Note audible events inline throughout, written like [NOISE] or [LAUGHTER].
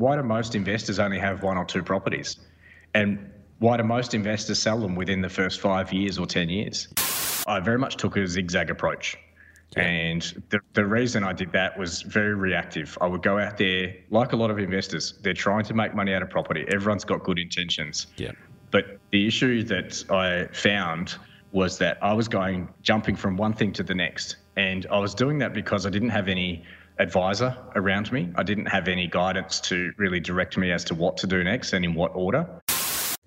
why do most investors only have one or two properties? And why do most investors sell them within the first five years or 10 years? I very much took a zigzag approach. Yeah. And the, the reason I did that was very reactive. I would go out there, like a lot of investors, they're trying to make money out of property. Everyone's got good intentions. Yeah. But the issue that I found was that I was going, jumping from one thing to the next. And I was doing that because I didn't have any advisor around me. I didn't have any guidance to really direct me as to what to do next and in what order.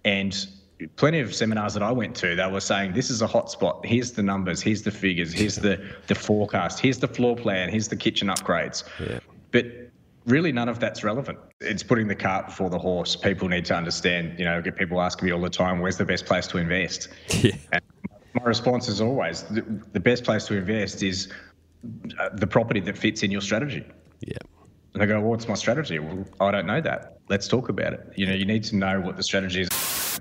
And plenty of seminars that I went to, they were saying this is a hot spot. Here's the numbers. Here's the figures. Here's the the forecast. Here's the floor plan. Here's the kitchen upgrades. Yeah. But really, none of that's relevant. It's putting the cart before the horse. People need to understand. You know, get people asking me all the time, "Where's the best place to invest?" [LAUGHS] Yeah. And my response is always the, best place to invest is Uh, the property that fits in your strategy. Yeah. And I go, well, what's my strategy? Well, I don't know that. Let's talk about it. You know, you need to know what the strategy is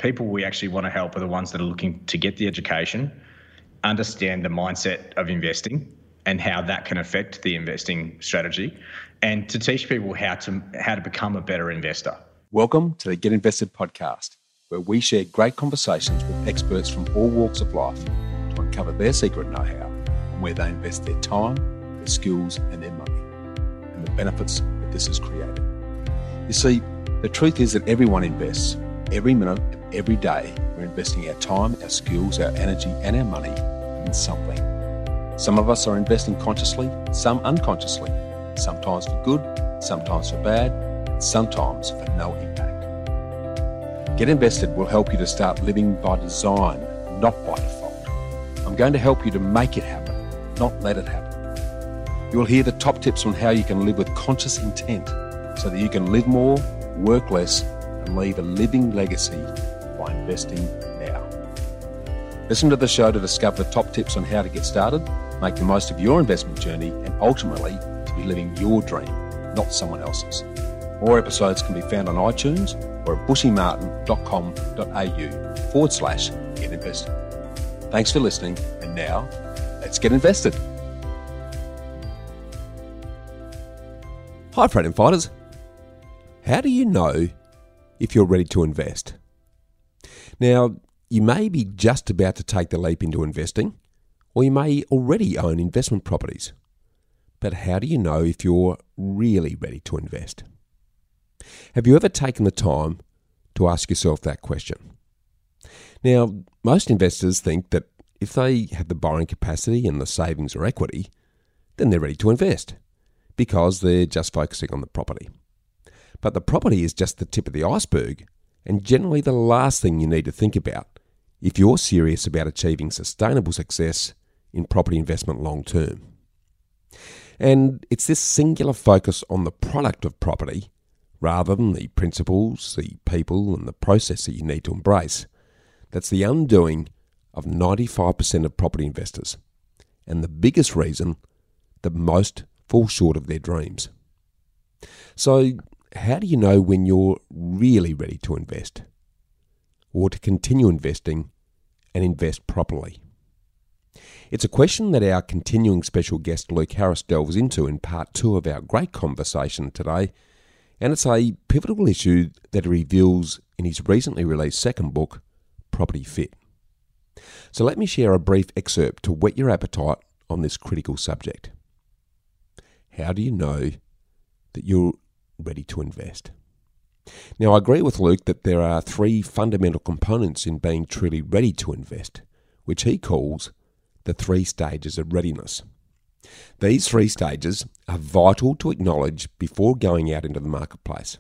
people we actually want to help are the ones that are looking to get the education, understand the mindset of investing and how that can affect the investing strategy, and to teach people how to how to become a better investor. Welcome to the Get Invested podcast, where we share great conversations with experts from all walks of life to uncover their secret know-how and where they invest their time, their skills, and their money, and the benefits that this has created. You see, the truth is that everyone invests every minute every day, we're investing our time, our skills, our energy, and our money in something. Some of us are investing consciously, some unconsciously, sometimes for good, sometimes for bad, sometimes for no impact. Get Invested will help you to start living by design, not by default. I'm going to help you to make it happen, not let it happen. You will hear the top tips on how you can live with conscious intent so that you can live more, work less, and leave a living legacy by investing now. Listen to the show to discover the top tips on how to get started, make the most of your investment journey, and ultimately to be living your dream, not someone else's. More episodes can be found on iTunes or at bushymartin.com.au forward slash get invested. Thanks for listening, and now let's get invested. Hi, freedom fighters. How do you know if you're ready to invest? Now, you may be just about to take the leap into investing, or you may already own investment properties. But how do you know if you're really ready to invest? Have you ever taken the time to ask yourself that question? Now, most investors think that if they have the borrowing capacity and the savings or equity, then they're ready to invest because they're just focusing on the property. But the property is just the tip of the iceberg and generally the last thing you need to think about if you're serious about achieving sustainable success in property investment long term. And it's this singular focus on the product of property rather than the principles, the people, and the process that you need to embrace that's the undoing of 95% of property investors and the biggest reason that most fall short of their dreams. So, how do you know when you're really ready to invest or to continue investing and invest properly? It's a question that our continuing special guest Luke Harris delves into in part two of our great conversation today, and it's a pivotal issue that he reveals in his recently released second book, Property Fit. So let me share a brief excerpt to whet your appetite on this critical subject. How do you know that you're ready to invest. Now, I agree with Luke that there are three fundamental components in being truly ready to invest, which he calls the three stages of readiness. These three stages are vital to acknowledge before going out into the marketplace.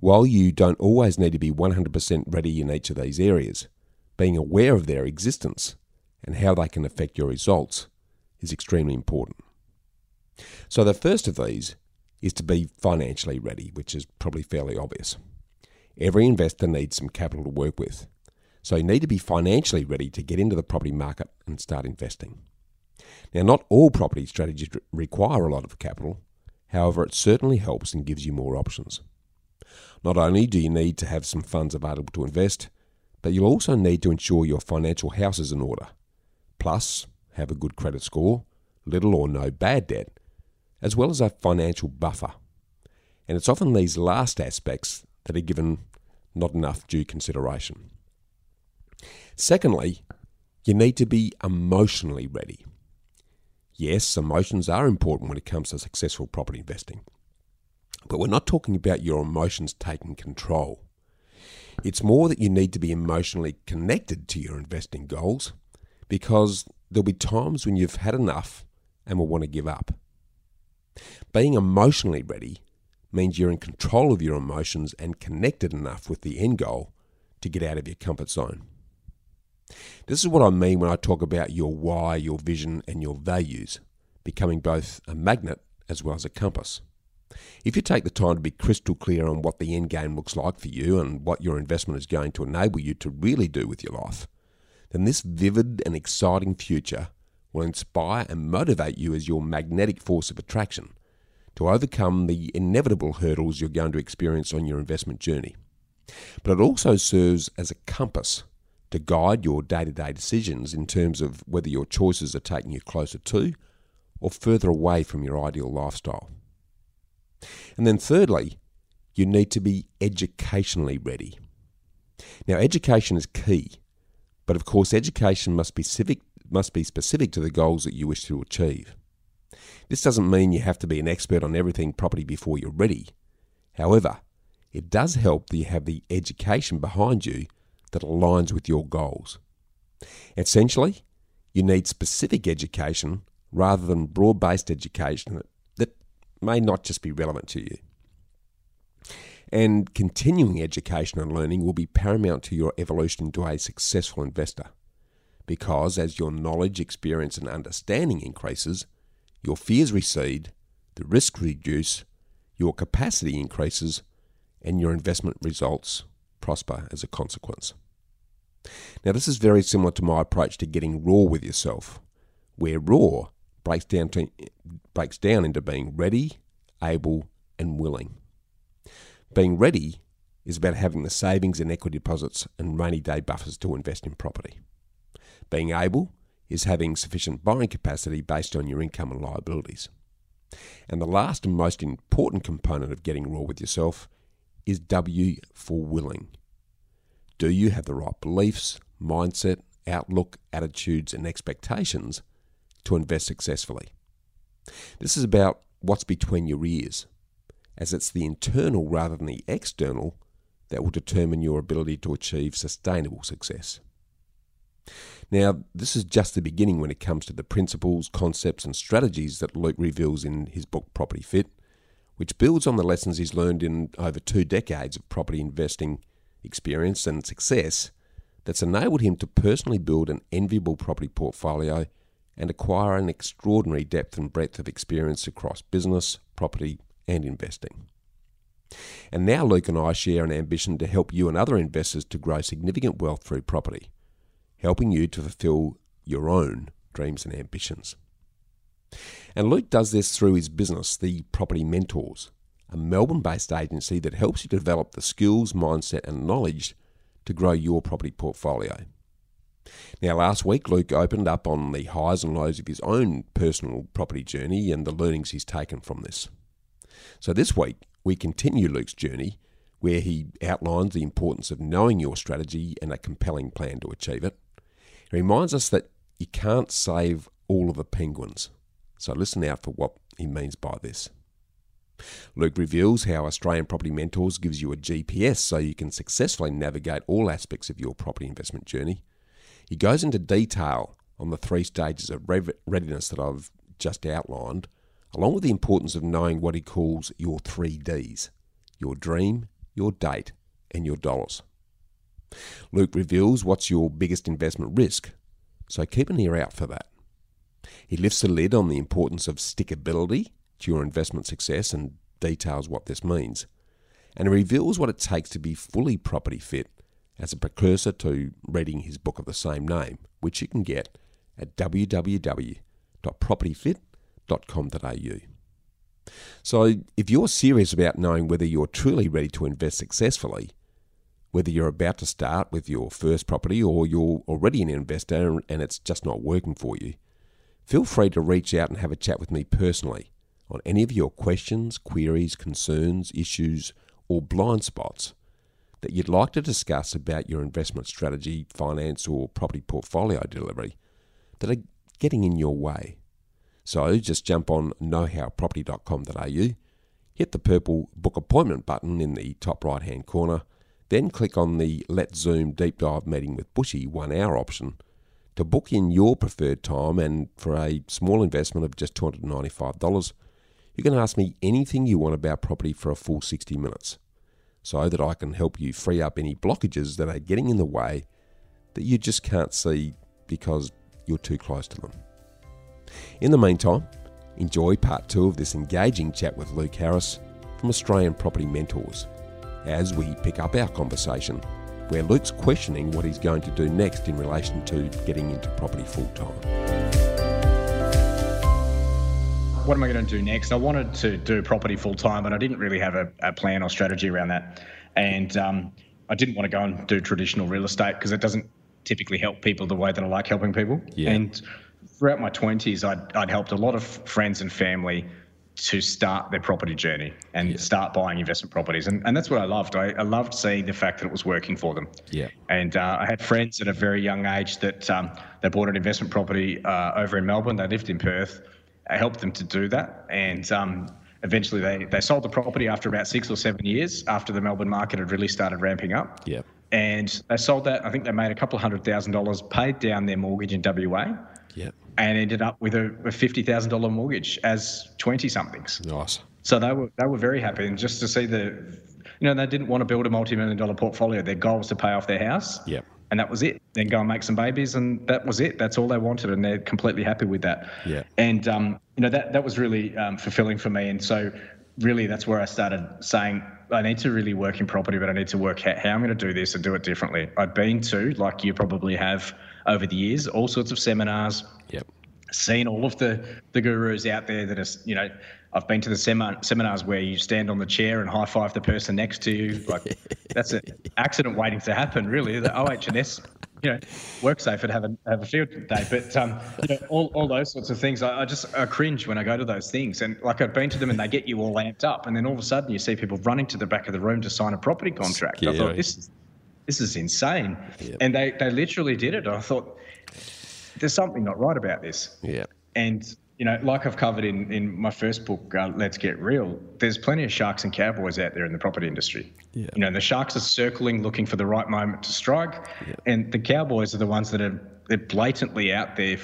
While you don't always need to be 100% ready in each of these areas, being aware of their existence and how they can affect your results is extremely important. So, the first of these is to be financially ready, which is probably fairly obvious. Every investor needs some capital to work with, so you need to be financially ready to get into the property market and start investing. Now, not all property strategies require a lot of capital, however, it certainly helps and gives you more options. Not only do you need to have some funds available to invest, but you'll also need to ensure your financial house is in order. Plus, have a good credit score, little or no bad debt, as well as a financial buffer. And it's often these last aspects that are given not enough due consideration. Secondly, you need to be emotionally ready. Yes, emotions are important when it comes to successful property investing. But we're not talking about your emotions taking control. It's more that you need to be emotionally connected to your investing goals because there'll be times when you've had enough and will want to give up. Being emotionally ready means you're in control of your emotions and connected enough with the end goal to get out of your comfort zone. This is what I mean when I talk about your why, your vision, and your values becoming both a magnet as well as a compass. If you take the time to be crystal clear on what the end game looks like for you and what your investment is going to enable you to really do with your life, then this vivid and exciting future will inspire and motivate you as your magnetic force of attraction to overcome the inevitable hurdles you're going to experience on your investment journey. But it also serves as a compass to guide your day to day decisions in terms of whether your choices are taking you closer to or further away from your ideal lifestyle. And then, thirdly, you need to be educationally ready. Now, education is key, but of course, education must be specific, must be specific to the goals that you wish to achieve. This doesn't mean you have to be an expert on everything property before you're ready. However, it does help that you have the education behind you that aligns with your goals. Essentially, you need specific education rather than broad based education that may not just be relevant to you. And continuing education and learning will be paramount to your evolution into a successful investor. Because as your knowledge, experience, and understanding increases, your fears recede, the risks reduce, your capacity increases, and your investment results prosper as a consequence. Now, this is very similar to my approach to getting raw with yourself, where raw breaks down, to, breaks down into being ready, able, and willing. Being ready is about having the savings and equity deposits and rainy day buffers to invest in property. Being able is having sufficient borrowing capacity based on your income and liabilities. And the last and most important component of getting raw with yourself is W for willing. Do you have the right beliefs, mindset, outlook, attitudes, and expectations to invest successfully? This is about what's between your ears, as it's the internal rather than the external that will determine your ability to achieve sustainable success. Now, this is just the beginning when it comes to the principles, concepts, and strategies that Luke reveals in his book Property Fit, which builds on the lessons he's learned in over two decades of property investing experience and success that's enabled him to personally build an enviable property portfolio and acquire an extraordinary depth and breadth of experience across business, property, and investing. And now Luke and I share an ambition to help you and other investors to grow significant wealth through property helping you to fulfill your own dreams and ambitions. And Luke does this through his business, the Property Mentors, a Melbourne based agency that helps you develop the skills, mindset, and knowledge to grow your property portfolio. Now, last week, Luke opened up on the highs and lows of his own personal property journey and the learnings he's taken from this. So, this week, we continue Luke's journey where he outlines the importance of knowing your strategy and a compelling plan to achieve it. He reminds us that you can't save all of the penguins. So listen out for what he means by this. Luke reveals how Australian Property Mentors gives you a GPS so you can successfully navigate all aspects of your property investment journey. He goes into detail on the three stages of readiness that I've just outlined, along with the importance of knowing what he calls your three Ds your dream, your date, and your dollars. Luke reveals what's your biggest investment risk, so keep an ear out for that. He lifts the lid on the importance of stickability to your investment success and details what this means. And he reveals what it takes to be fully property fit as a precursor to reading his book of the same name, which you can get at www.propertyfit.com.au. So, if you're serious about knowing whether you're truly ready to invest successfully, whether you're about to start with your first property or you're already an investor and it's just not working for you, feel free to reach out and have a chat with me personally on any of your questions, queries, concerns, issues, or blind spots that you'd like to discuss about your investment strategy, finance, or property portfolio delivery that are getting in your way. So just jump on knowhowproperty.com.au, hit the purple book appointment button in the top right hand corner, then click on the Let's Zoom Deep Dive Meeting with Bushy one hour option to book in your preferred time and for a small investment of just $295, you can ask me anything you want about property for a full 60 minutes so that I can help you free up any blockages that are getting in the way that you just can't see because you're too close to them. In the meantime, enjoy part two of this engaging chat with Luke Harris from Australian Property Mentors as we pick up our conversation where Luke's questioning what he's going to do next in relation to getting into property full time. What am I going to do next? I wanted to do property full time, but I didn't really have a, a, plan or strategy around that. And um, I didn't want to go and do traditional real estate because it doesn't typically help people the way that I like helping people. Yeah. And throughout my 20s, I'd, I'd helped a lot of friends and family to start their property journey and yeah. start buying investment properties. And, and that's what I loved. I, I, loved seeing the fact that it was working for them. Yeah. And uh, I had friends at a very young age that um, they bought an investment property uh, over in Melbourne. They lived in Perth. I helped them to do that. And um, eventually they, they sold the property after about six or seven years after the Melbourne market had really started ramping up. Yeah. And they sold that. I think they made a couple of hundred thousand dollars, paid down their mortgage in WA. Yeah and ended up with a, a fifty thousand dollar mortgage as twenty somethings. Nice. So they were they were very happy, and just to see the, you know, they didn't want to build a multi million dollar portfolio. Their goal was to pay off their house. Yeah. And that was it. Then go and make some babies, and that was it. That's all they wanted, and they're completely happy with that. Yeah. And um, you know that that was really um, fulfilling for me, and so really that's where I started saying I need to really work in property, but I need to work how, how I'm going to do this and do it differently. I'd been to, like you probably have over the years, all sorts of seminars, Yep. Seen all of the the gurus out there that are, you know, I've been to the seminar, seminars where you stand on the chair and high five the person next to you. Like that's an accident waiting to happen, really. The OH&S, you know, WorkSafe and have a have a field day. But um, you know, all, all those sorts of things, I, I just I cringe when I go to those things. And like I've been to them and they get you all amped up, and then all of a sudden you see people running to the back of the room to sign a property contract. Scary. I thought this is this is insane, yep. and they they literally did it. I thought there's something not right about this. Yeah. And you know, like I've covered in in my first book, uh, Let's Get Real. There's plenty of sharks and cowboys out there in the property industry. Yeah. You know, the sharks are circling, looking for the right moment to strike, yeah. and the cowboys are the ones that are they're blatantly out there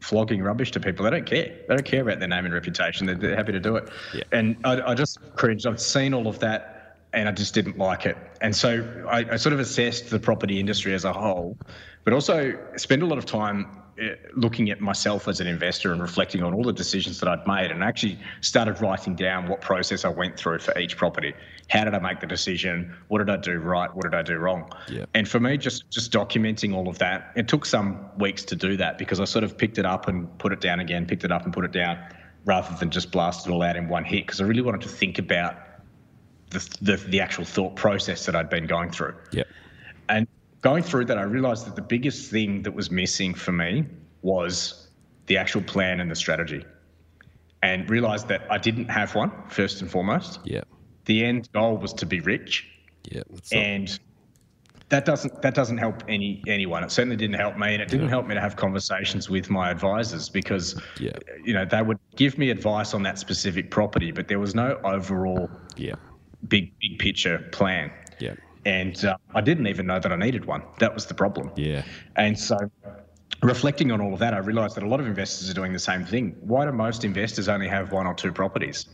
flogging rubbish to people. They don't care. They don't care about their name and reputation. They're, they're happy to do it. Yeah. And I, I just cringed. I've seen all of that and I just didn't like it. And so I, I, sort of assessed the property industry as a whole, but also spent a lot of time eh, looking at myself as an investor and reflecting on all the decisions that I'd made and actually started writing down what process I went through for each property. How did I make the decision? What did I do right? What did I do wrong? Yeah. And for me, just just documenting all of that, it took some weeks to do that because I sort of picked it up and put it down again, picked it up and put it down, rather than just blast it all out in one hit. Because I really wanted to think about the, the, the actual thought process that I'd been going through. Yep. And going through that, I realized that the biggest thing that was missing for me was the actual plan and the strategy. And realized that I didn't have one, first and foremost. Yeah. The end goal was to be rich. Yeah. And that doesn't that doesn't help any anyone. It certainly didn't help me, and it didn't yeah. help me to have conversations with my advisors because yeah. you know they would give me advice on that specific property, but there was no overall yeah big big picture plan. Yeah. And uh, I didn't even know that I needed one. That was the problem. Yeah. And so reflecting on all of that, I realized that a lot of investors are doing the same thing. Why do most investors only have one or two properties?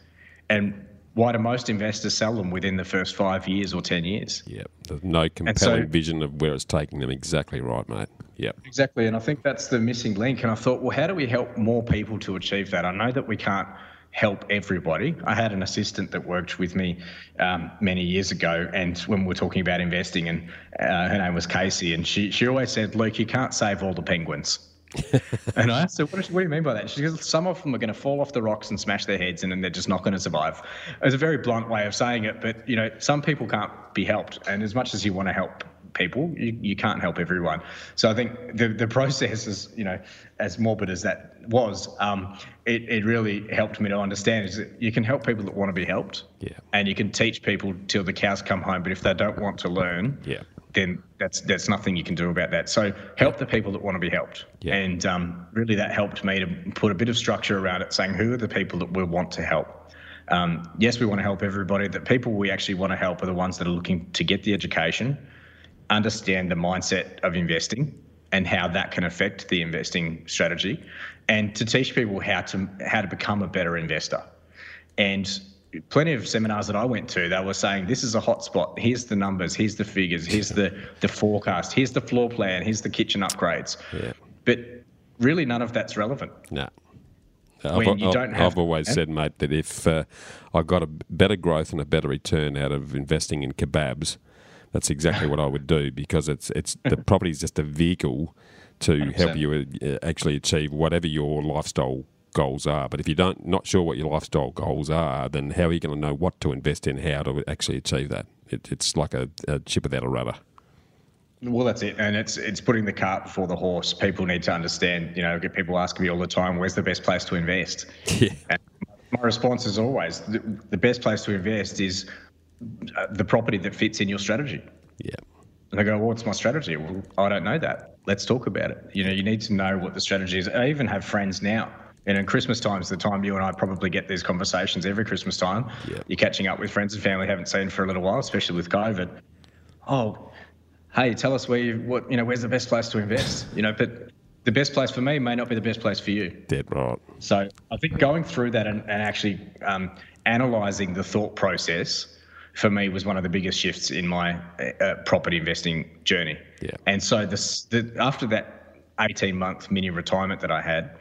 And why do most investors sell them within the first five years or 10 years? Yeah, there's no compelling so, vision of where it's taking them. Exactly right, mate. Yep. Exactly. And I think that's the missing link. And I thought, well, how do we help more people to achieve that? I know that we can't help everybody. I had an assistant that worked with me um, many years ago, and when we were talking about investing, and uh, her name was Casey, and she she always said, "Luke, you can't save all the penguins." [LAUGHS] and I asked her, what, what, do you mean by that? She goes, some of them are going to fall off the rocks and smash their heads, and then they're just not going to survive. It's a very blunt way of saying it, but you know, some people can't be helped, and as much as you want to help people. You, you can't help everyone. So I think the the process is, you know, as morbid as that was, um, it, it really helped me to understand is that you can help people that want to be helped. Yeah. And you can teach people till the cows come home, but if they don't want to learn, Yeah. then that's that's nothing you can do about that. So help the people that want to be helped. Yeah. And um, really that helped me to put a bit of structure around it, saying who are the people that we want to help. Um, yes, we want to help everybody. The people we actually want to help are the ones that are looking to get the education, understand the mindset of investing and how that can affect the investing strategy, and to teach people how to how to become a better investor. And plenty of seminars that I went to, they were saying this is a hot spot. Here's the numbers. Here's the figures. Here's the the forecast. Here's the floor plan. Here's the kitchen upgrades. Yeah. But really, none of that's relevant. No. When I've, you I've- don't have I've always that. said, mate, that if uh, I got a better growth and a better return out of investing in kebabs, that's exactly what I would do because it's it's the [LAUGHS] property is just a vehicle to help 100%. you uh, actually achieve whatever your lifestyle goals are. But if you don't not sure what your lifestyle goals are, then how are you going to know what to invest in, how to actually achieve that? It, it's like a, a chip without a rudder. Well, that's it, and it's it's putting the cart before the horse. People need to understand. You know, I get people asking me all the time, "Where's the best place to invest?" [LAUGHS] Yeah. And my response is always, the, the best place to invest is the property that fits in your strategy. Yeah. And I go, well, what's my strategy? Well, I don't know that. Let's talk about it. You know, you need to know what the strategy is. I even have friends now. And in Christmas time is the time you and I probably get these conversations every Christmas time. Yeah. You're catching up with friends and family you haven't seen for a little while, especially with COVID. Oh, hey, tell us where you, what, you know, where's the best place to invest? You know, but the best place for me may not be the best place for you. Dead right. So I think going through that and, and actually um, analysing the thought process for me was one of the biggest shifts in my uh, property investing journey. Yeah. And so this, the, after that 18 month mini retirement that I had,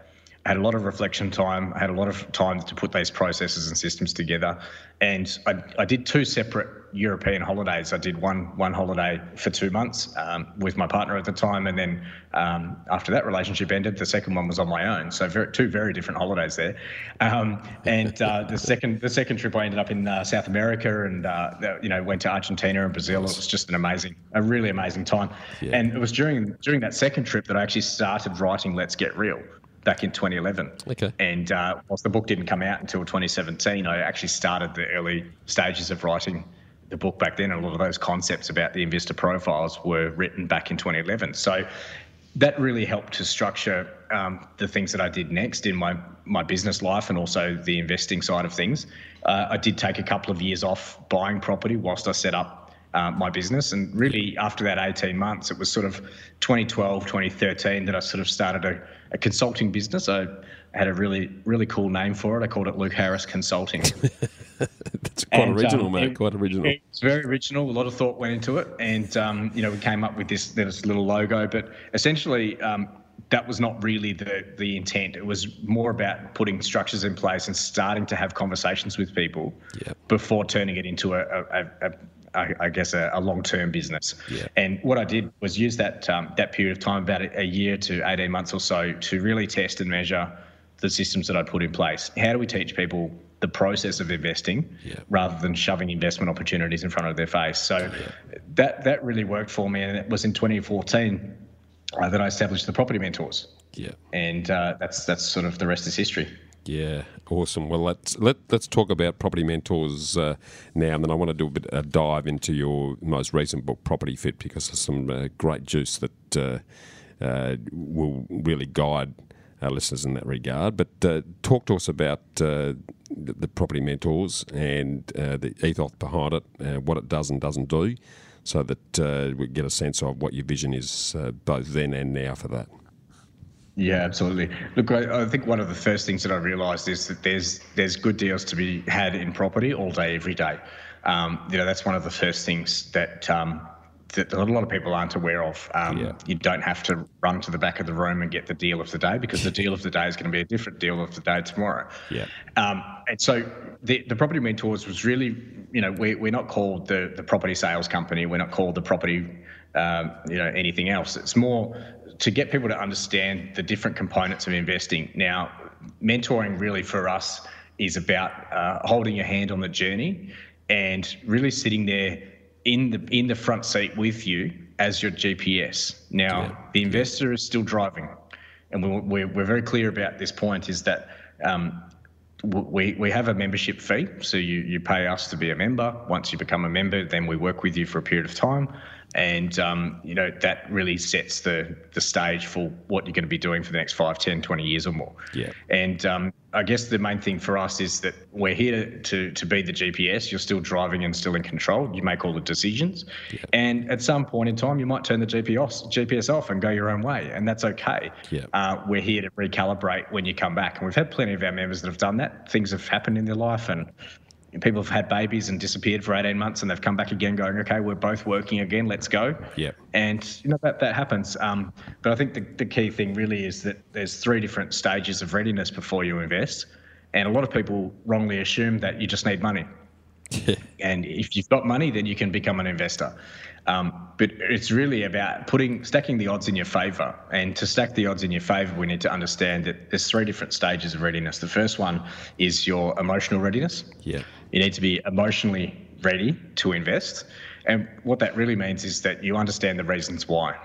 had a lot of reflection time. I had a lot of time to put these processes and systems together. And I, I did two separate European holidays. I did one one holiday for two months um, with my partner at the time, and then um, after that relationship ended, the second one was on my own. So very, two very different holidays there. Um, and uh, the [LAUGHS] second the second trip I ended up in uh, South America, and uh, you know went to Argentina and Brazil. It was just an amazing, a really amazing time. Yeah. And it was during during that second trip that I actually started writing Let's Get Real back in 2011. Okay. And uh, whilst the book didn't come out until 2017, I actually started the early stages of writing the book back then. And a lot of those concepts about the investor profiles were written back in 2011. So that really helped to structure um, the things that I did next in my, my business life and also the investing side of things. Uh, I did take a couple of years off buying property whilst I set up uh, my business. And really, after that 18 months, it was sort of 2012, 2013 that I sort of started a, a consulting business. I had a really, really cool name for it. I called it Luke Harris Consulting. [LAUGHS] That's quite And, original, um, mate. it- quite original. It's very original. A lot of thought went into it, and um, you know we came up with this this little logo. But essentially, um, that was not really the the intent. It was more about putting structures in place and starting to have conversations with people Yep. before turning it into a, a, a, a I I guess a, a long-term business. Yeah. And what I did was use that um, that period of time, about a, year to 18 months or so, to really test and measure the systems that I put in place. How do we teach people the process of investing Yeah. rather than shoving investment opportunities in front of their face? So that that really worked for me, and it was in 2014 uh, that I established the Property Mentors, Yeah. and uh, that's that's sort of the rest is history. Yeah, awesome. Well, let's let let's talk about property mentors uh, now, and then I want to do a bit a dive into your most recent book, Property Fit, because there's some uh, great juice that uh, uh, will really guide our listeners in that regard. But uh, talk to us about uh, the, the property mentors and the ethos behind it, what it does and doesn't do, so that we get a sense of what your vision is, both then and now for that. Yeah, absolutely. Look, I, I think one of the first things that I realised is that there's there's good deals to be had in property all day, every day. Um, you know, that's one of the first things that um, that a lot of people aren't aware of. Um, Yeah. You don't have to run to the back of the room and get the deal of the day because the deal of the day is going to be a different deal of the day tomorrow. Yeah. Um, and so the, the property mentors was really, you know, we, we're not called the, the property sales company. We're not called the property, um, you know, anything else. It's more to get people to understand the different components of investing. Now, mentoring really for us is about uh, holding your hand on the journey and really sitting there in the in the front seat with you as your GPS. Now, Yeah. the investor is still driving, and we, we're, we're very clear about this point. Is that um, we we have a membership fee, so you you pay us to be a member. Once you become a member, then we work with you for a period of time, and um, you know that really sets the the stage for what you're going to be doing for the next 5, 10, 20 years or more. Yeah. And um, I guess the main thing for us is that we're here to, to, to be the GPS. You're still driving and still in control. You make all the decisions. And at some point in time, you might turn the GPS, GPS off and go your own way. And that's okay. Yeah. Uh, we're here to recalibrate when you come back. And we've had plenty of our members that have done that. Things have happened in their life and people have had babies and disappeared for 18 months and they've come back again going, okay, we're both working again. Let's go. Yeah. And you know that that happens. Um, but I think the, the key thing really is that there's three different stages of readiness before you invest, and a lot of people wrongly assume that you just need money. [LAUGHS] and if you've got money, then you can become an investor. Um, but it's really about putting stacking the odds in your favour. And to stack the odds in your favour, we need to understand that there's three different stages of readiness. The first one is your emotional readiness. Yeah. You need to be emotionally ready to invest. And what that really means is that you understand the reasons why.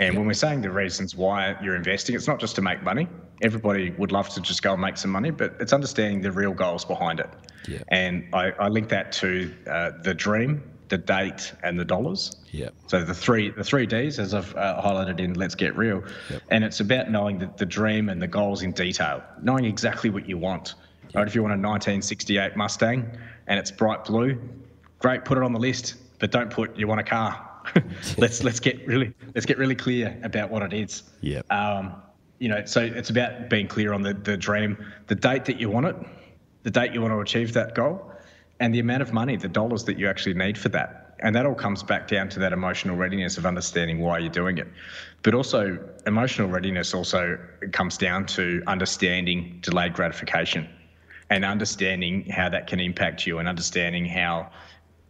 And when we're saying the reasons why you're investing, it's not just to make money. Everybody would love to just go and make some money, but it's understanding the real goals behind it. Yeah. And I, I link that to uh, the dream, the date, and the dollars. Yeah. So the three the three Ds, as I've uh, highlighted in Let's Get Real, Yep. and it's about knowing the, the dream and the goals in detail, knowing exactly what you want. Right? If you want a 1968 Mustang and it's bright blue, great, put it on the list, but don't put you want a car. [LAUGHS] let's [LAUGHS] let's get really let's get really clear about what it is. Yeah. Um, you know, so it's about being clear on the, the dream, the date that you want it, the date you want to achieve that goal, and the amount of money, the dollars that you actually need for that. And that all comes back down to that emotional readiness of understanding why you're doing it. But also, emotional readiness also comes down to understanding delayed gratification and understanding how that can impact you and understanding how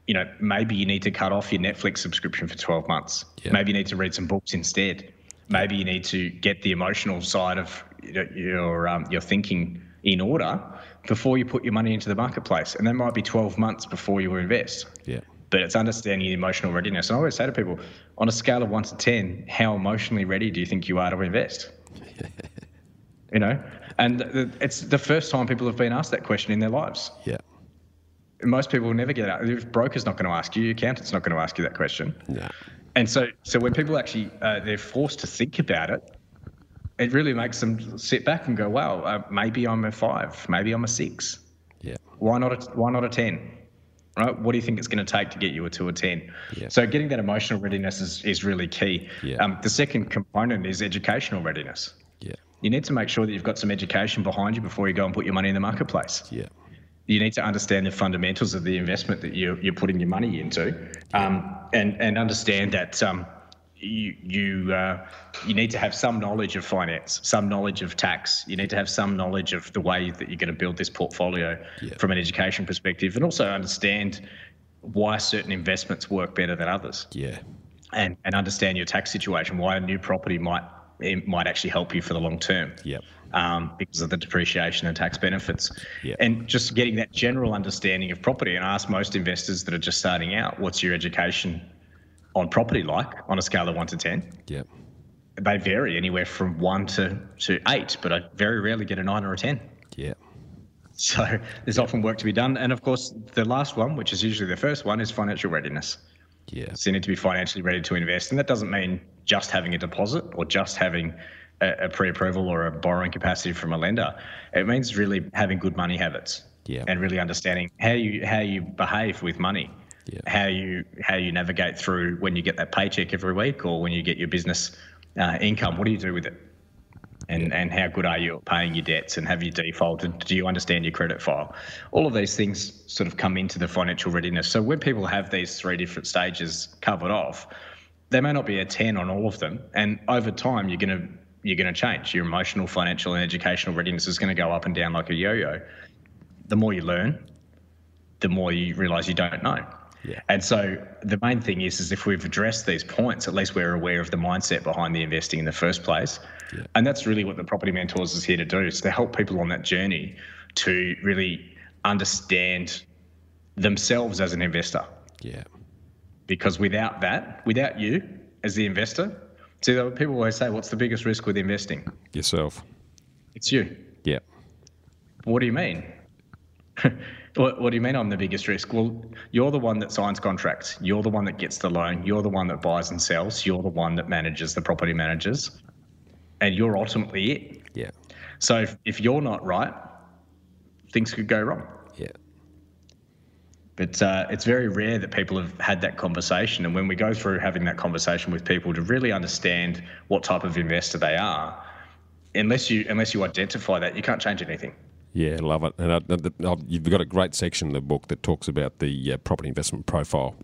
you know, maybe you need to cut off your Netflix subscription for 12 months. Yeah. Maybe you need to read some books instead. Maybe you need to get the emotional side of you your um, your thinking in order before you put your money into the marketplace. And that might be 12 months before you invest. Yeah. But it's understanding the emotional readiness. And I always say to people, on a scale of one to 10, how emotionally ready do you think you are to invest? [LAUGHS] you know, and the- it's the first time people have been asked that question in their lives Yeah. most people will never get out. Your broker's not going to ask you. Your accountant's not going to ask you that question. No. And so, so when people actually uh, they're forced to think about it, it really makes them sit back and go, "Wow, uh, maybe I'm a five, maybe I'm a six. Yeah. Why not? A, why not a ten? Right? What do you think it's going to take to get you to a ten? Yeah. So getting that emotional readiness is, is really key. Yeah. Um, the second component is educational readiness. Yeah. You need to make sure that you've got some education behind you before you go and put your money in the marketplace Yeah. you need to understand the fundamentals of the investment that you're, you're putting your money into, um, and and understand that um, you you uh, you need to have some knowledge of finance, some knowledge of tax. You need to have some knowledge of the way that you're going to build this portfolio Yeah. from an education perspective, and also understand why certain investments work better than others Yeah. and, and understand your tax situation, why a new property might it might actually help you for the long term. Yep. Um, because of the depreciation and tax benefits. Yeah. And just getting that general understanding of property. And I ask most investors that are just starting out, what's your education on property like on a scale of one to 10? Yep. They vary anywhere from one to, to eight, but I very rarely get a nine or a 10. Yeah. So there's often work to be done. And of course, the last one, which is usually the first one, is financial readiness. Yeah. So you need to be financially ready to invest. And that doesn't mean just having a deposit or just having a, a pre approval or a borrowing capacity from a lender. It means really having good money habits Yeah. and really understanding how you how you behave with money. Yeah. How you how you navigate through when you get that paycheck every week or when you get your business uh, income. What do you do with it? And and how good are you at paying your debts? And have you defaulted? Do you understand your credit file? All of these things sort of come into the financial readiness. So when people have these three different stages covered off, they may not be a ten on all of them, and over time you're gonna you're gonna change. Your emotional, financial, and educational readiness is going to go up and down like a yo-yo. The more you learn, the more you realise you don't know. Yeah. And so the main thing is, is if we've addressed these points, at least we're aware of the mindset behind the investing in the first place. Yeah. And that's really what the Property Mentors is here to do, is to help people on that journey to really understand themselves as an investor. Yeah. because without that, without you as the investor, see, people always say, "What's the biggest risk with investing?" Yourself. It's you. Yeah. What do you mean? [LAUGHS] what, what do you mean I'm the biggest risk? Well, you're the one that signs contracts. You're the one that gets the loan. You're the one that buys and sells. You're the one that manages the property managers, and you're ultimately it. Yeah. So if, if you're not right, things could go wrong. Yeah. But uh, it's very rare that people have had that conversation. And when we go through having that conversation with people to really understand what type of investor they are, unless you unless you identify that, you can't change anything. Yeah, love it. And I, I, you've got a great section in the book that talks about the uh, property investment profile,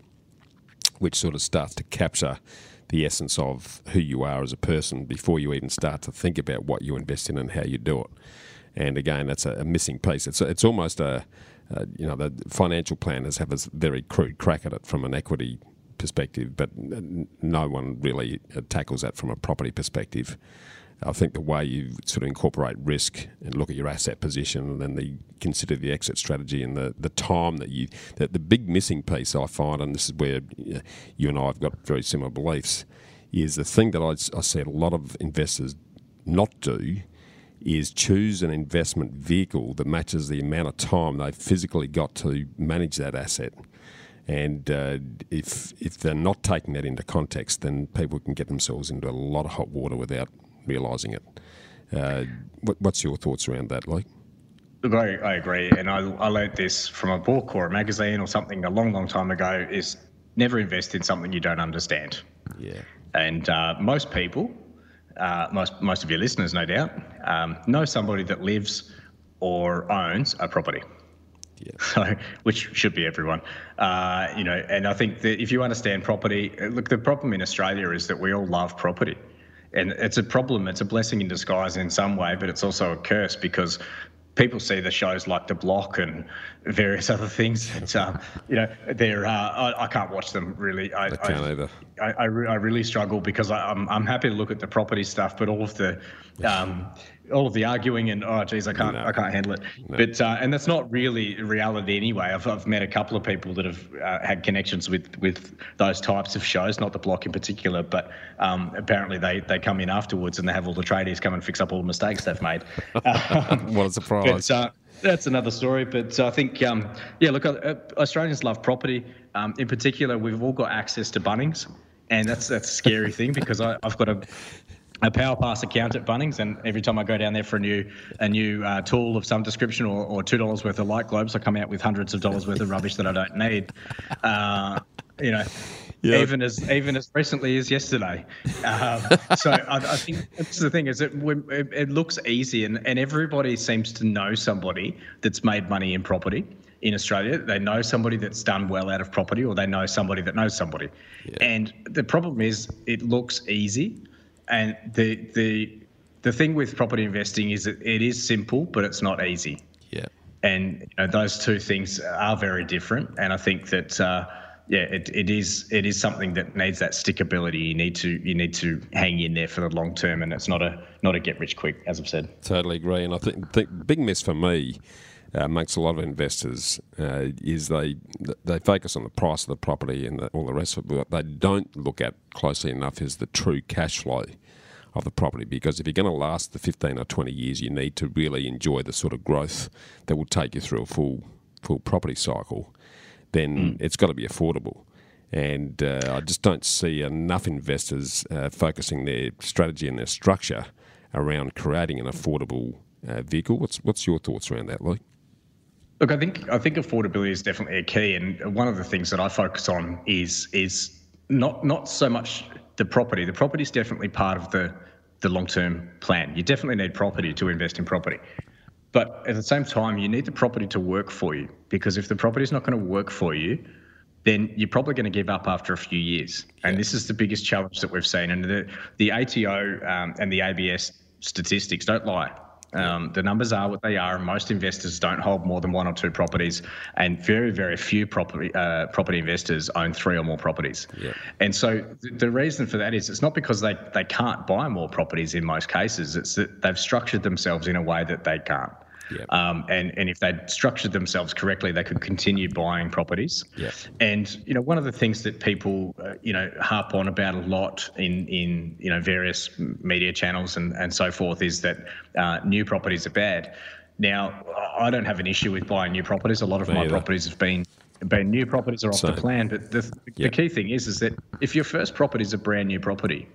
which sort of starts to capture the essence of who you are as a person before you even start to think about what you invest in and how you do it. And again, that's a, a missing piece. It's it's almost a, a, you know the financial planners have a very crude crack at it from an equity perspective, but no one really uh, tackles that from a property perspective. I think the way you sort of incorporate risk and look at your asset position and then the, consider the exit strategy and the, the time that you that the big missing piece I find and this is where you and I have got very similar beliefs is the thing that I, I see a lot of investors not do is choose an investment vehicle that matches the amount of time they've physically got to manage that asset. And uh, if if they're not taking that into context, then people can get themselves into a lot of hot water without realising it. Uh, what, what's your thoughts around that, Luke? Look, I, I agree, and I, I learned this from a book or a magazine or something a long, long time ago. Is never invest in something you don't understand. Yeah. And uh, most people, uh, most most of your listeners, no doubt, um, know somebody that lives or owns a property. Yeah. [LAUGHS] So, which should be everyone, uh, you know. And I think that if you understand property, look, the problem in Australia is that we all love property and it's a problem. It's a blessing in disguise in some way, but it's also a curse because people see the shows like The Block and various [LAUGHS] other things. That, um, you know, they're uh, I, I, can't watch them really. I, I can't I, either. I, I, re- I, really struggle because I, am I'm, I'm happy to look at the property stuff, but all of the um, all of the arguing and oh geez, I can't no. I can't handle it. No. But uh, and that's not really reality anyway. I've, I've met a couple of people that have uh, had connections with with those types of shows, not the block in particular, but um, apparently they they come in afterwards and they have all the tradies come and fix up all the mistakes they've made. [LAUGHS] what a surprise! But, uh, that's another story, but I think, um, yeah, look, uh, Australians love property. Um, in particular, we've all got access to Bunnings, and that's that's a scary thing because I, have got a a power pass account at Bunnings, and every time I go down there for a new a new uh, tool of some description or, or two dollars worth of light globes, I come out with hundreds of dollars worth of rubbish that I don't need. Uh, you know, yep. even as even as recently as yesterday. Um, so I, I, think that's the thing is it, it, it looks easy, and, and everybody seems to know somebody that's made money in property in Australia. They know somebody that's done well out of property, or they know somebody that knows somebody. Yeah. And the problem is, it looks easy and the the the thing with property investing is that it is simple, but it's not easy. Yeah. And you know, those two things are very different. And I think that uh, yeah, it, it is it is something that needs that stickability. You need to you need to hang in there for the long term, and it's not a not a get rich quick, as I've said. Totally agree. And I think the big miss for me. Uh, amongst a lot of investors uh, is they they focus on the price of the property and the, all the rest of it, but they don't look at closely enough is the true cash flow of the property because if you're going to last the 15 or 20 years, you need to really enjoy the sort of growth that will take you through a full full property cycle. Then mm. it's got to be affordable. And uh, I just don't see enough investors uh, focusing their strategy and their structure around creating an affordable uh, vehicle. What's what's your thoughts around that, Lee? Look, I think I think affordability is definitely a key, and one of the things that I focus on is is not not so much the property. The property is definitely part of the the long term plan. You definitely need property to invest in property, but at the same time, you need the property to work for you because if the property is not going to work for you, then you're probably going to give up after a few years. And yeah. this is the biggest challenge that we've seen. And the the ATO um, and the ABS statistics don't lie. Um, the numbers are what they are, and most investors don't hold more than one or two properties, and very, very few property uh, property investors own three or more properties. Yeah. And so th- the reason for that is it's not because they, they can't buy more properties in most cases; it's that they've structured themselves in a way that they can't. Yep. Um, and and if they'd structured themselves correctly, they could continue buying properties. Yep. And you know, one of the things that people uh, you know harp on about a lot in in you know various media channels and and so forth is that uh, new properties are bad. Now, I don't have an issue with buying new properties. A lot of Me my either. properties have been been new properties are off so, the plan. But the, yep. the key thing is is that if your first property is a brand new property,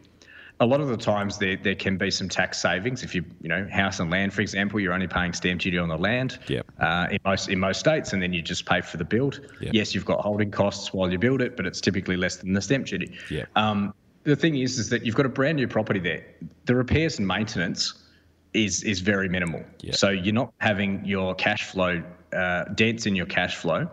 a lot of the times there there can be some tax savings. If you you know house and land, for example, you're only paying stamp duty on the land. Yep. Uh, in most in most states, and then you just pay for the build. Yep. Yes, you've got holding costs while you build it, but it's typically less than the stamp duty. Yeah. Um, the thing is, is that you've got a brand new property there. The repairs and maintenance is is very minimal. Yep. So you're not having your cash flow uh, dents in your cash flow.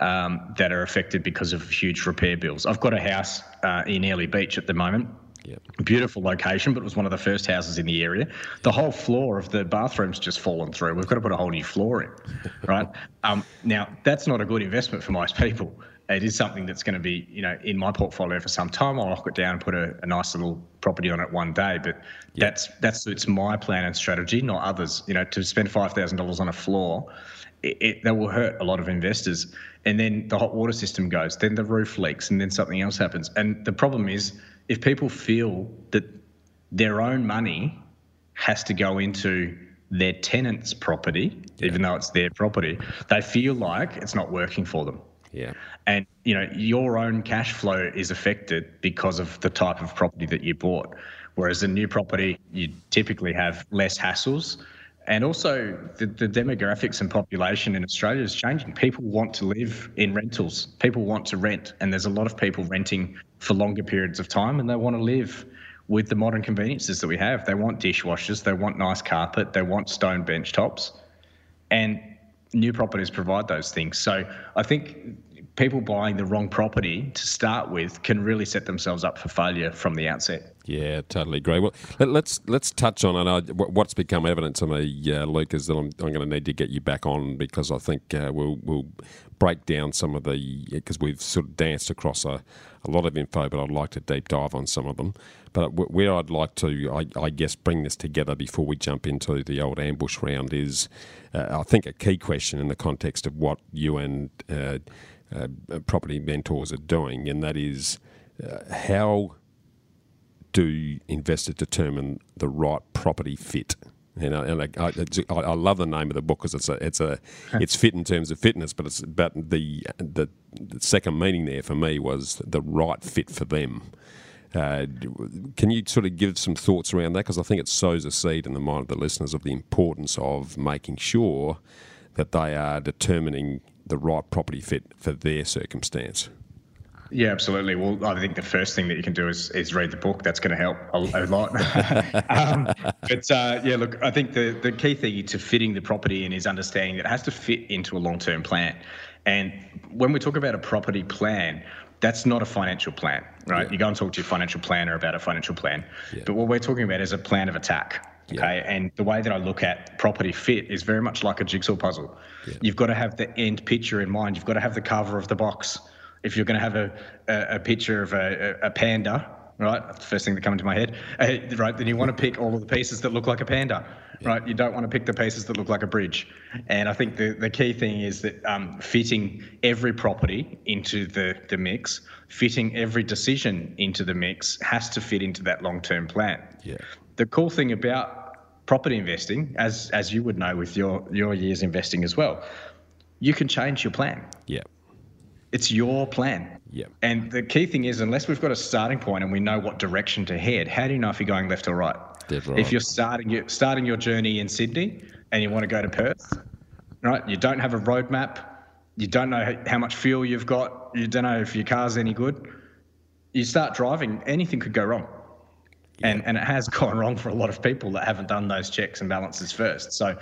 Um, that are affected because of huge repair bills. I've got a house uh, in Airlie Beach at the moment Yep. Beautiful location, but it was one of the first houses in the area. The whole floor of the bathroom's just fallen through. We've got to put a whole new floor in, [LAUGHS] right? um, now, that's not a good investment for most people. It is something that's going to be, you know, in my portfolio for some time. I'll lock it down and put a, a nice little property on it one day. But yep. that's that suits my plan and strategy, not others. You know, to spend five thousand dollars on a floor, it, it, that will hurt a lot of investors. And then the hot water system goes, then the roof leaks, and then something else happens. And the problem is if people feel that their own money has to go into their tenant's property, yeah. even though it's their property, they feel like it's not working for them. Yeah. And you know, your own cash flow is affected because of the type of property that you bought. Whereas a new property, you typically have less hassles. And also, the, the demographics and population in Australia is changing. People want to live in rentals. People want to rent, and there's a lot of people renting for longer periods of time and they want to live with the modern conveniences that we have. They want dishwashers, they want nice carpet, they want stone bench tops. And new properties provide those things. So I think people buying the wrong property to start with can really set themselves up for failure from the outset. Yeah, totally agree. Well, let, us let's, let's touch on it. What's become evident to me, uh, Luke, is that I'm, I'm going to need to get you back on because I think uh, we'll we'll break down some of the because we've sort of danced across a, a lot of info, but I'd like to deep dive on some of them. But where I'd like to, I, I guess, bring this together before we jump into the old ambush round is, uh, I think, a key question in the context of what you and uh, uh, property mentors are doing, and that is uh, how do investors determine the right property fit? You know, and I, I, I, love the name of the book because it's a, it's a, [LAUGHS] it's fit in terms of fitness, but it's but the, the the second meaning there for me was the right fit for them. Uh, can you sort of give some thoughts around that? Because I think it sows a seed in the mind of the listeners of the importance of making sure that they are determining the right property fit for their circumstance. Yeah, absolutely. Well, I think the first thing that you can do is, is read the book. That's going to help a, a lot. [LAUGHS] [LAUGHS] um, but uh, yeah, look, I think the, the key thing to fitting the property in is understanding that it has to fit into a long term plan. And when we talk about a property plan, that's not a financial plan, right? Yeah. You go and talk to your financial planner about a financial plan. Yeah. But what we're talking about is a plan of attack. Okay. Yeah. And the way that I look at property fit is very much like a jigsaw puzzle. You've got to have the end picture in mind. You've got to have the cover of the box if you're going to have a, a, a picture of a, a, panda, right? That's the first thing that comes to my head, uh, right? Then you want to pick all of the pieces that look like a panda, yeah. right? You don't want to pick the pieces that look like a bridge. And I think the, the key thing is that um, fitting every property into the, the mix, fitting every decision into the mix has to fit into that long term plan. Yeah. The cool thing about property investing, as as you would know with your your years investing as well, you can change your plan. Yeah. It's your plan. Yeah. And the key thing is, unless we've got a starting point and we know what direction to head, how do you know if you're going left or right? right. If you're starting your starting your journey in Sydney and you want to go to Perth, right? You don't have a roadmap. You don't know how much fuel you've got. You don't know if your car's any good. You start driving, anything could go wrong. Yeah. And, and it has [LAUGHS] gone wrong for a lot of people that haven't done those checks and balances first. So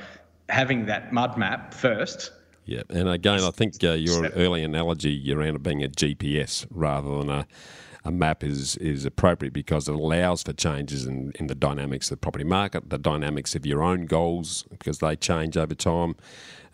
having that mud map first yeah, and again, I think uh, your early analogy around it being a GPS rather than a, a map is is appropriate because it allows for changes in, in the dynamics of the property market, the dynamics of your own goals because they change over time.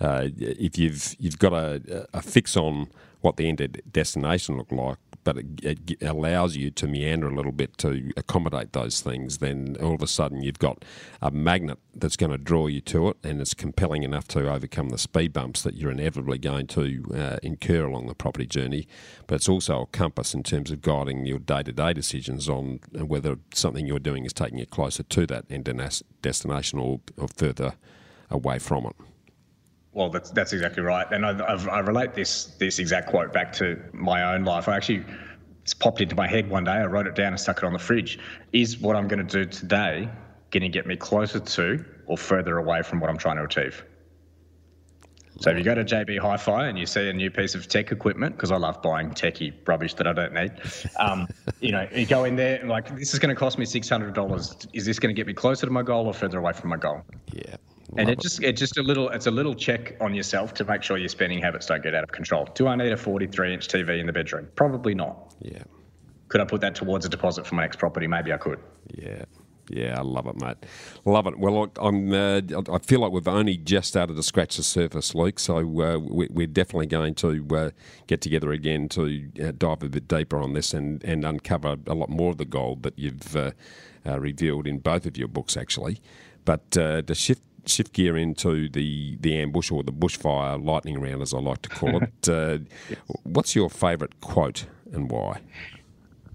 Uh, if you've you've got a, a fix on what the end destination look like, but it, it, allows you to meander a little bit to accommodate those things, then all of a sudden you've got a magnet that's going to draw you to it, and it's compelling enough to overcome the speed bumps that you're inevitably going to uh, incur along the property journey. But it's also a compass in terms of guiding your day to day decisions on whether something you're doing is taking you closer to that end destination or, or further away from it. Well, that's that's exactly right, and I, I relate this this exact quote back to my own life. I actually it's popped into my head one day. I wrote it down and stuck it on the fridge. Is what I'm going to do today going to get me closer to or further away from what I'm trying to achieve? So if you go to JB Hi-Fi and you see a new piece of tech equipment, because I love buying techie rubbish that I don't need, um, [LAUGHS] you know, you go in there and like this is going to cost me six hundred dollars. Is this going to get me closer to my goal or further away from my goal? Yeah and it, just it's just a little it's a little check on yourself to make sure your spending habits don't get out of control. Do I need a 43 inch TV in the bedroom? Probably not. Yeah. Could I put that towards a deposit for my next property? Maybe I could. Yeah. Yeah, I love it, mate. Love it. Well, I'm. Uh, I feel like we've only just started to scratch the surface, Luke. So uh, we, are definitely going to uh, get together again to uh, dive a bit deeper on this and, and uncover a lot more of the gold that you've uh, uh, revealed in both of your books, actually. But to shift shift gear into the, the ambush or the bushfire lightning round, as I like to call it. [LAUGHS] Uh, what's your favourite quote and why?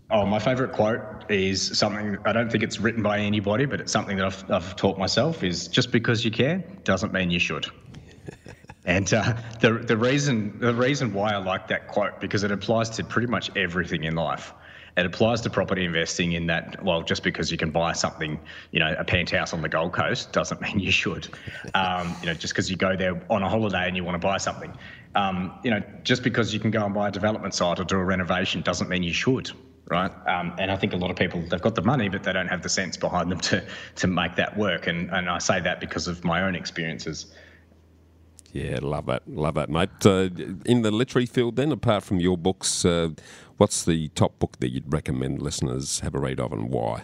Oh, my favourite quote is something I don't think it's written by anybody, but it's something that I've, I've taught myself: is just because you can doesn't mean you should. [LAUGHS] and uh, the the reason the reason why I like that quote because it applies to pretty much everything in life. It applies to property investing in that, well, just because you can buy something, you know, a penthouse on the Gold Coast doesn't [LAUGHS] mean you should. Um, you know, just because you go there on a holiday and you want to buy something. Um, you know, just because you can go and buy a development site or do a renovation doesn't mean you should right? Um, and I think a lot of people they've got the money, but they don't have the sense behind them to to make that work. And and I say that because of my own experiences. Yeah, love that, love that, mate. Uh, in the literary field, then, apart from your books, uh, what's the top book that you'd recommend listeners have a read of, and why?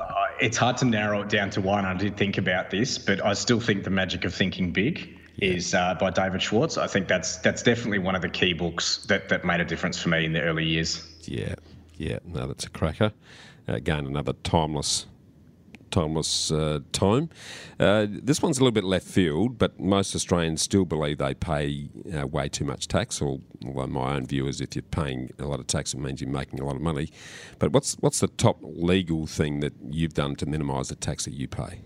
Uh, it's hard to narrow it down to one. I did think about this, but I still think the magic of thinking big yeah. is uh, by David Schwartz. I think that's that's definitely one of the key books that that made a difference for me in the early years. Yeah, yeah, no, that's a cracker. Again, another timeless timeless uh, time. Uh, this one's a little bit left field, but most Australians still believe they pay uh, way too much tax. Although my own view is if you're paying a lot of tax, it means you're making a lot of money. But what's what's the top legal thing that you've done to minimise the tax that you pay?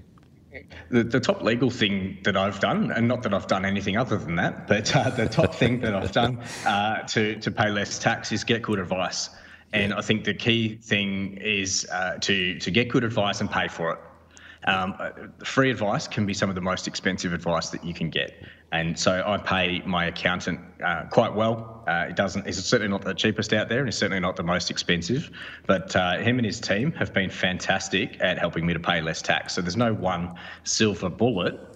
The, the, top legal thing that I've done, and not that I've done anything other than that, but uh, the top thing that I've done [LAUGHS] uh, to to pay less tax is get good advice. And I think the key thing is uh, to to get good advice and pay for it. Um, free advice can be some of the most expensive advice that you can get, and so I pay my accountant uh, quite well. Uh, it doesn't. It's certainly not the cheapest out there, and it's certainly not the most expensive. But uh, him and his team have been fantastic at helping me to pay less tax. So there's no one silver bullet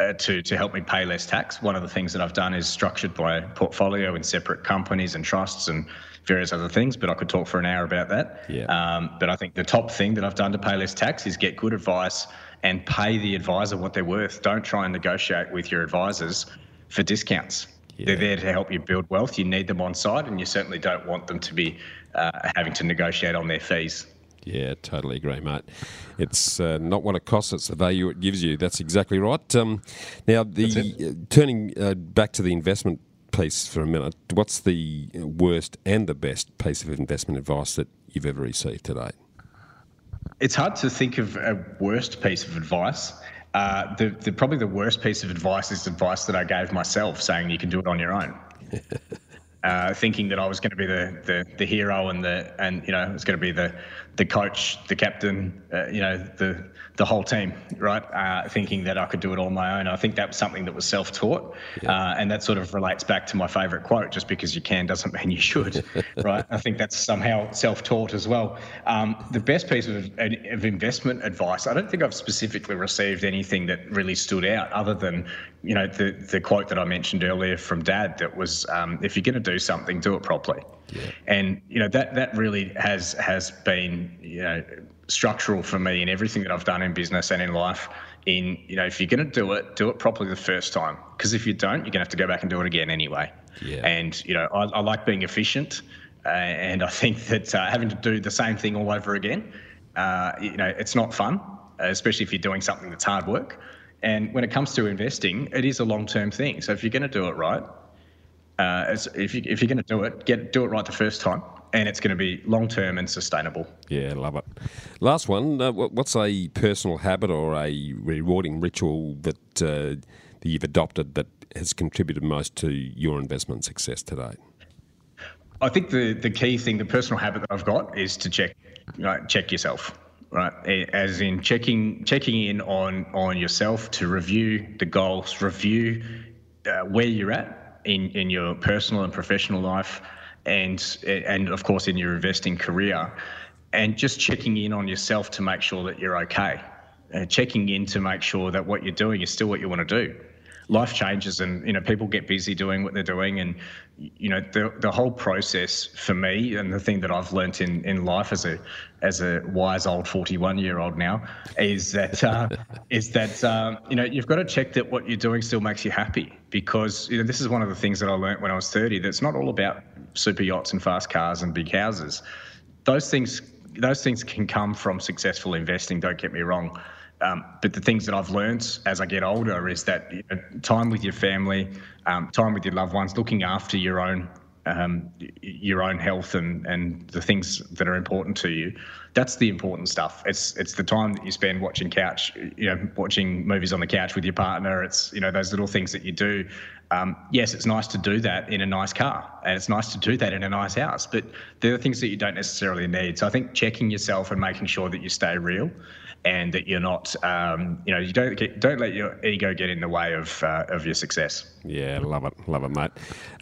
uh, to to help me pay less tax. One of the things that I've done is structured my portfolio in separate companies and trusts and various other things, but I could talk for an hour about that. Yeah. Um, but I think the top thing that I've done to pay less tax is get good advice and pay the advisor what they're worth. Don't try and negotiate with your advisors for discounts. Yeah. They're there to help you build wealth. You need them on site, and you certainly don't want them to be uh, having to negotiate on their fees. Yeah, totally agree, mate. It's uh, not what it costs; it's the value it gives you. That's exactly right. Um, now, the uh, turning uh, back to the investment piece for a minute. What's the worst and the best piece of investment advice that you've ever received today? It's hard to think of a worst piece of advice. Uh, the, the, probably the worst piece of advice is advice that I gave myself, saying you can do it on your own. [LAUGHS] uh, thinking that I was going to be the, the, the hero and the and you know it was going to be the the coach, the captain, uh, you know the the whole team, right? Uh, thinking that I could do it all on my own. I think that was something that was self-taught, yeah. uh, and that sort of relates back to my favourite quote: "Just because you can doesn't mean you should." [LAUGHS] right? I think that's somehow self-taught as well. Um, the best piece of, of investment advice, I don't think I've specifically received anything that really stood out, other than you know the the quote that I mentioned earlier from Dad that was, um, "If you're going to do something, do it properly." Yeah. And you know that that really has has been you know structural for me in everything that I've done in business and in life. In you know, if you're going to do it, do it properly the first time. Because if you don't, you're going to have to go back and do it again anyway. Yeah. And you know, I, I like being efficient. Uh, and I think [LAUGHS] that uh, having to do the same thing all over again, uh, you know, it's not fun, especially if you're doing something that's hard work. And when it comes to investing, it is a long-term thing. So if you're going to do it right, uh, if, you, if you're going to do it, get do it right the first time, and it's going to be long-term and sustainable. Yeah, love it. Last one. Uh, what's a personal habit or a rewarding ritual that uh, that you've adopted that has contributed most to your investment success today? I think the, the key thing, the personal habit that I've got is to check check yourself, right? As in checking checking in on on yourself to review the goals, review uh, where you're at in in your personal and professional life, and and of course in your investing career, and just checking in on yourself to make sure that you're okay. Uh, checking in to make sure that what you're doing is still what you want to do life changes and you know people get busy doing what they're doing. And you know the the whole process for me and the thing that I've learnt in in life as a as a wise old 41 year old now is that uh, [LAUGHS] is that um, you know you've got to check that what you're doing still makes you happy. Because you know this is one of the things that I learnt when I was 30 that's not all about super yachts and fast cars and big houses. Those things those things can come from successful investing don't get me wrong um, but the things that I've learned as I get older is that you know, time with your family, um, time with your loved ones, looking after your own um, your own health and, and the things that are important to you. That's the important stuff. It's it's the time that you spend watching couch, you know, watching movies on the couch with your partner. It's you know those little things that you do. Um, yes, it's nice to do that in a nice car, and it's nice to do that in a nice house. But there are things that you don't necessarily need. So I think checking yourself and making sure that you stay real and that you're not, um, you know, you don't get, don't let your ego get in the way of uh, of your success. Yeah, love it, love it, mate.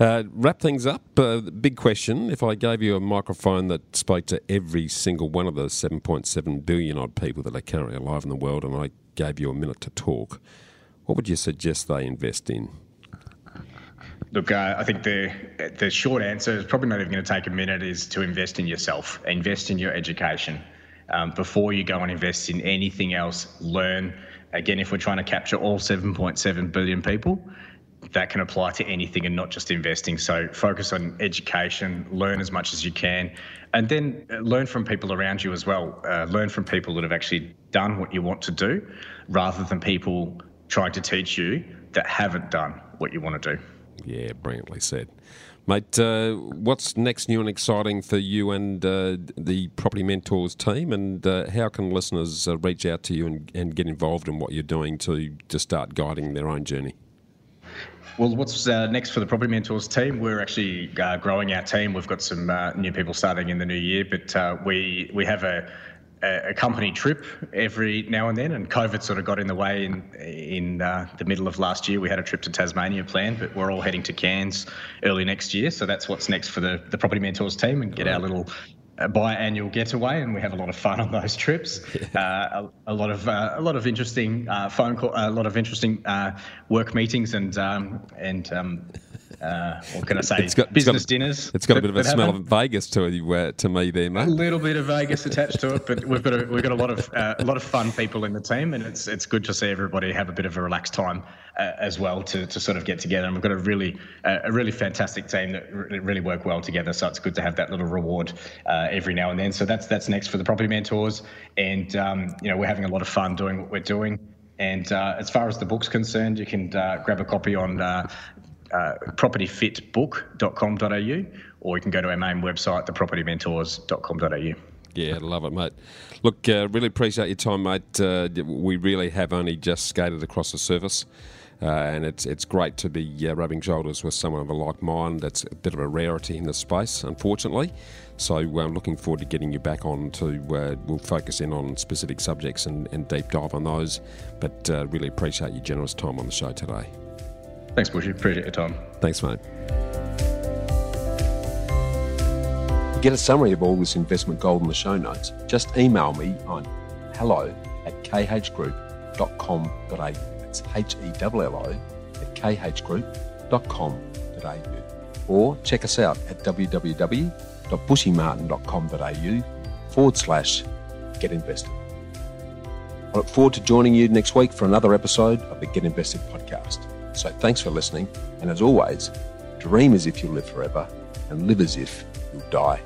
Uh, wrap things up. Uh, big question: If I gave you a microphone that spoke to every single one of the 7.7 billion odd people that are currently alive in the world, and I gave you a minute to talk, what would you suggest they invest in? Look, uh, I think the the short answer is probably not even going to take a minute. Is to invest in yourself, invest in your education um, before you go and invest in anything else. Learn. Again, if we're trying to capture all 7.7 billion people, that can apply to anything and not just investing. So focus on education, learn as much as you can, and then uh, learn from people around you as well. Uh, learn from people that have actually done what you want to do rather than people trying to teach you that haven't done what you want to do. Yeah, brilliantly said. Mate, uh, what's next new and exciting for you and uh, the Property Mentors team, and uh, how can listeners uh, reach out to you and, and, get involved in what you're doing to, to start guiding their own journey? Well, what's uh, next for the Property Mentors team? We're actually uh, growing our team. We've got some new people starting in the new year, but we we have a a, company trip every now and then, and COVID sort of got in the way. In in uh, the middle of last year, we had a trip to Tasmania planned, but we're all heading to Cairns early next year. So that's what's next for the the Property Mentors team, and get our little uh, biannual getaway, and we have a lot of fun on those trips. [LAUGHS] Uh, a, a, lot of uh, a lot of interesting uh, phone call, a lot of interesting uh, work meetings, and um, and um, uh, what can I say? It's got, business it's got, dinners. It's got a bit of a smell happen. of Vegas to it, to me, there, mate. A little bit of Vegas attached to it, but we've got a, we've got a lot of uh, a lot of fun people in the team, and it's it's good to see everybody have a bit of a relaxed time uh, as well to, to sort of get together. And we've got a really uh, a really fantastic team that really work well together. So it's good to have that little reward uh, every now and then. So that's that's next for the property mentors, and um, you know we're having a lot of fun doing what we're doing. And uh, as far as the book's concerned, you can uh, grab a copy on uh, uh, propertyfitbook.com.au, or you can go to our main website, thepropertymentors.com.au. Yeah, love it, mate. Look, uh, really appreciate your time, mate. Uh, we really have only just skated across the surface. Uh, and it's it's great to be uh, rubbing shoulders with someone of a like mind. That's a bit of a rarity in this space, unfortunately. So I'm uh, looking forward to getting you back on to. Uh, we'll focus in on specific subjects and, and deep dive on those. But uh, really appreciate your generous time on the show today. Thanks, Bushy. Appreciate your time. Thanks, mate. To get a summary of all this investment gold in the show notes, just email me on hello at khgroup.com.au. That's H E L L O at khgroup.com.au. Or check us out at www.bushymartin.com.au forward slash get invested. I look forward to joining you next week for another episode of the Get Invested podcast. So thanks for listening. And as always, dream as if you'll live forever, and live as if you'll die